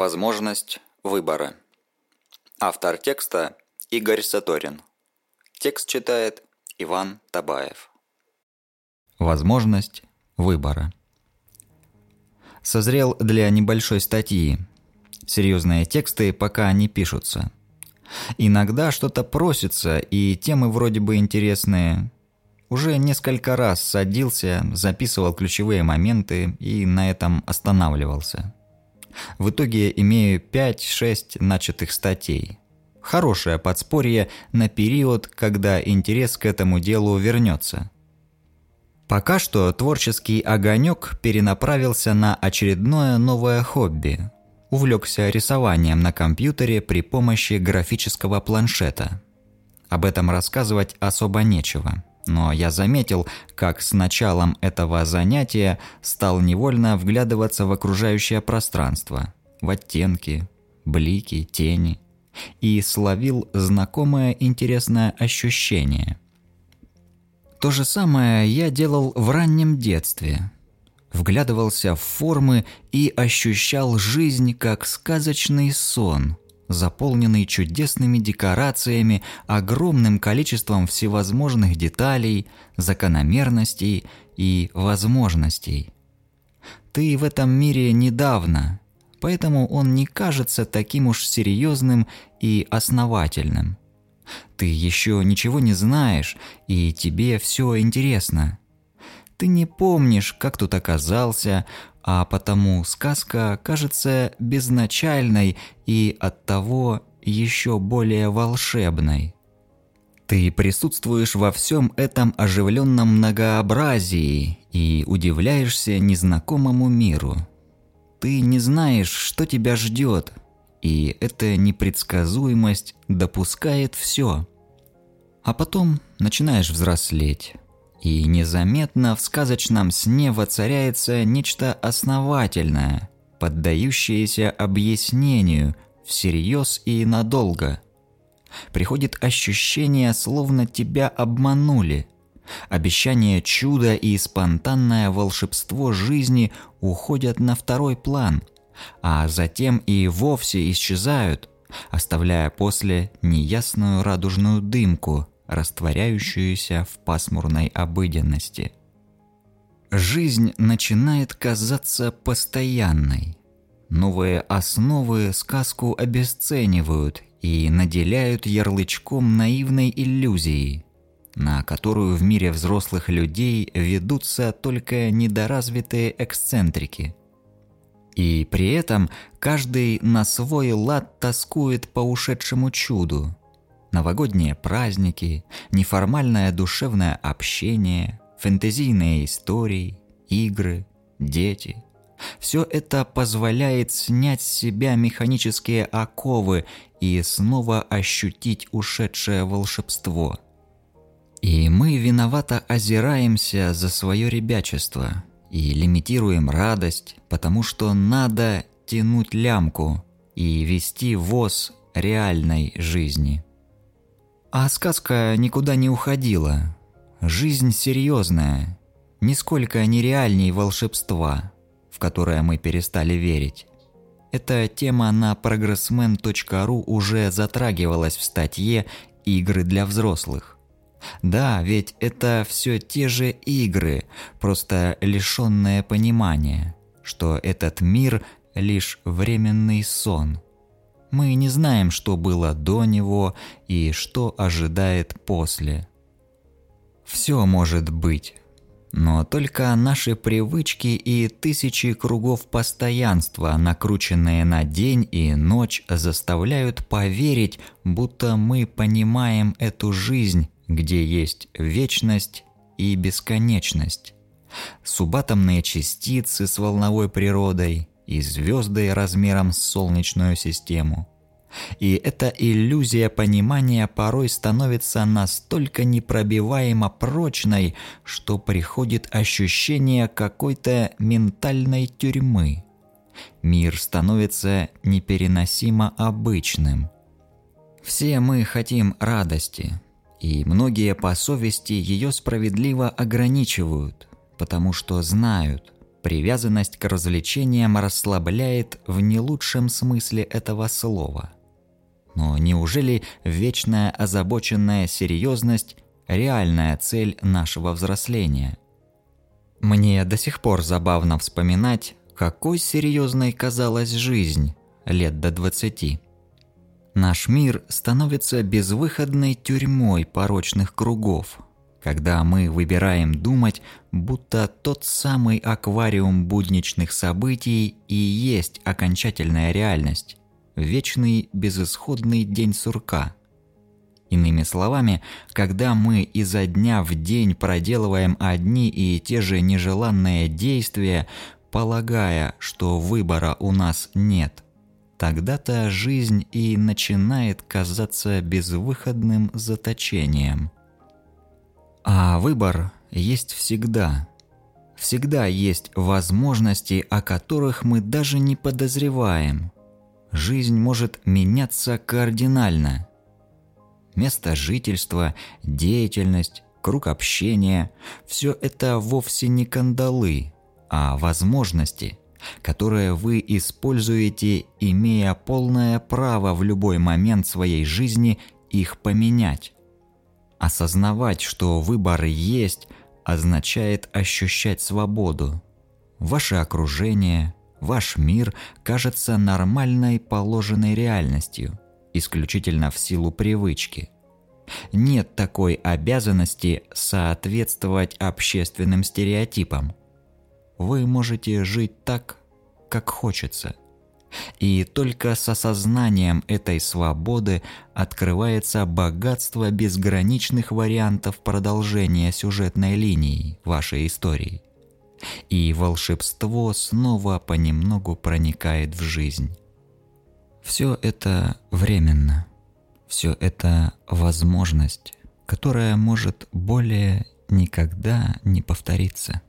Возможность выбора. Автор текста Игорь Саторин. Текст читает Иван Табаев. Возможность выбора. Созрел для небольшой статьи. Серьезные тексты пока не пишутся. Иногда что-то просится, и темы вроде бы интересные. Уже несколько раз садился, записывал ключевые моменты и на этом останавливался. В итоге имею 5-6 начатых статей. Хорошее подспорье на период, когда интерес к этому делу вернется. Пока что творческий огонек перенаправился на очередное новое хобби. Увлекся рисованием на компьютере при помощи графического планшета. Об этом рассказывать особо нечего но я заметил, как с началом этого занятия стал невольно вглядываться в окружающее пространство, в оттенки, блики, тени, и словил знакомое интересное ощущение. То же самое я делал в раннем детстве. Вглядывался в формы и ощущал жизнь как сказочный сон – заполненный чудесными декорациями, огромным количеством всевозможных деталей, закономерностей и возможностей. Ты в этом мире недавно, поэтому он не кажется таким уж серьезным и основательным. Ты еще ничего не знаешь, и тебе все интересно. Ты не помнишь, как тут оказался, а потому сказка кажется безначальной и оттого еще более волшебной. Ты присутствуешь во всем этом оживленном многообразии и удивляешься незнакомому миру. Ты не знаешь, что тебя ждет, и эта непредсказуемость допускает все. А потом начинаешь взрослеть, и незаметно в сказочном сне воцаряется нечто основательное, поддающееся объяснению всерьез и надолго. Приходит ощущение, словно тебя обманули. Обещание чуда и спонтанное волшебство жизни уходят на второй план, а затем и вовсе исчезают, оставляя после неясную радужную дымку – растворяющуюся в пасмурной обыденности. Жизнь начинает казаться постоянной. Новые основы сказку обесценивают и наделяют ярлычком наивной иллюзии, на которую в мире взрослых людей ведутся только недоразвитые эксцентрики. И при этом каждый на свой лад тоскует по ушедшему чуду – новогодние праздники, неформальное душевное общение, фэнтезийные истории, игры, дети. Все это позволяет снять с себя механические оковы и снова ощутить ушедшее волшебство. И мы виновато озираемся за свое ребячество и лимитируем радость, потому что надо тянуть лямку и вести воз реальной жизни. А сказка никуда не уходила. Жизнь серьезная, нисколько нереальней волшебства, в которое мы перестали верить. Эта тема на progressman.ru уже затрагивалась в статье «Игры для взрослых». Да, ведь это все те же игры, просто лишенное понимания, что этот мир – лишь временный сон – мы не знаем, что было до него и что ожидает после. Все может быть, но только наши привычки и тысячи кругов постоянства, накрученные на день и ночь, заставляют поверить, будто мы понимаем эту жизнь, где есть вечность и бесконечность. Субатомные частицы с волновой природой, и звезды размером с Солнечную систему. И эта иллюзия понимания порой становится настолько непробиваемо прочной, что приходит ощущение какой-то ментальной тюрьмы. Мир становится непереносимо обычным. Все мы хотим радости, и многие по совести ее справедливо ограничивают, потому что знают – Привязанность к развлечениям расслабляет в не лучшем смысле этого слова. Но неужели вечная озабоченная серьезность – реальная цель нашего взросления? Мне до сих пор забавно вспоминать, какой серьезной казалась жизнь лет до двадцати. Наш мир становится безвыходной тюрьмой порочных кругов, когда мы выбираем думать, будто тот самый аквариум будничных событий и есть окончательная реальность, вечный безысходный день сурка. Иными словами, когда мы изо дня в день проделываем одни и те же нежеланные действия, полагая, что выбора у нас нет – Тогда-то жизнь и начинает казаться безвыходным заточением. А выбор есть всегда. Всегда есть возможности, о которых мы даже не подозреваем. Жизнь может меняться кардинально. Место жительства, деятельность, круг общения – все это вовсе не кандалы, а возможности – которое вы используете, имея полное право в любой момент своей жизни их поменять. Осознавать, что выбор есть, означает ощущать свободу. Ваше окружение, ваш мир кажется нормальной положенной реальностью, исключительно в силу привычки. Нет такой обязанности соответствовать общественным стереотипам – вы можете жить так, как хочется. И только с осознанием этой свободы открывается богатство безграничных вариантов продолжения сюжетной линии вашей истории. И волшебство снова понемногу проникает в жизнь. Все это временно. Все это возможность, которая может более никогда не повториться.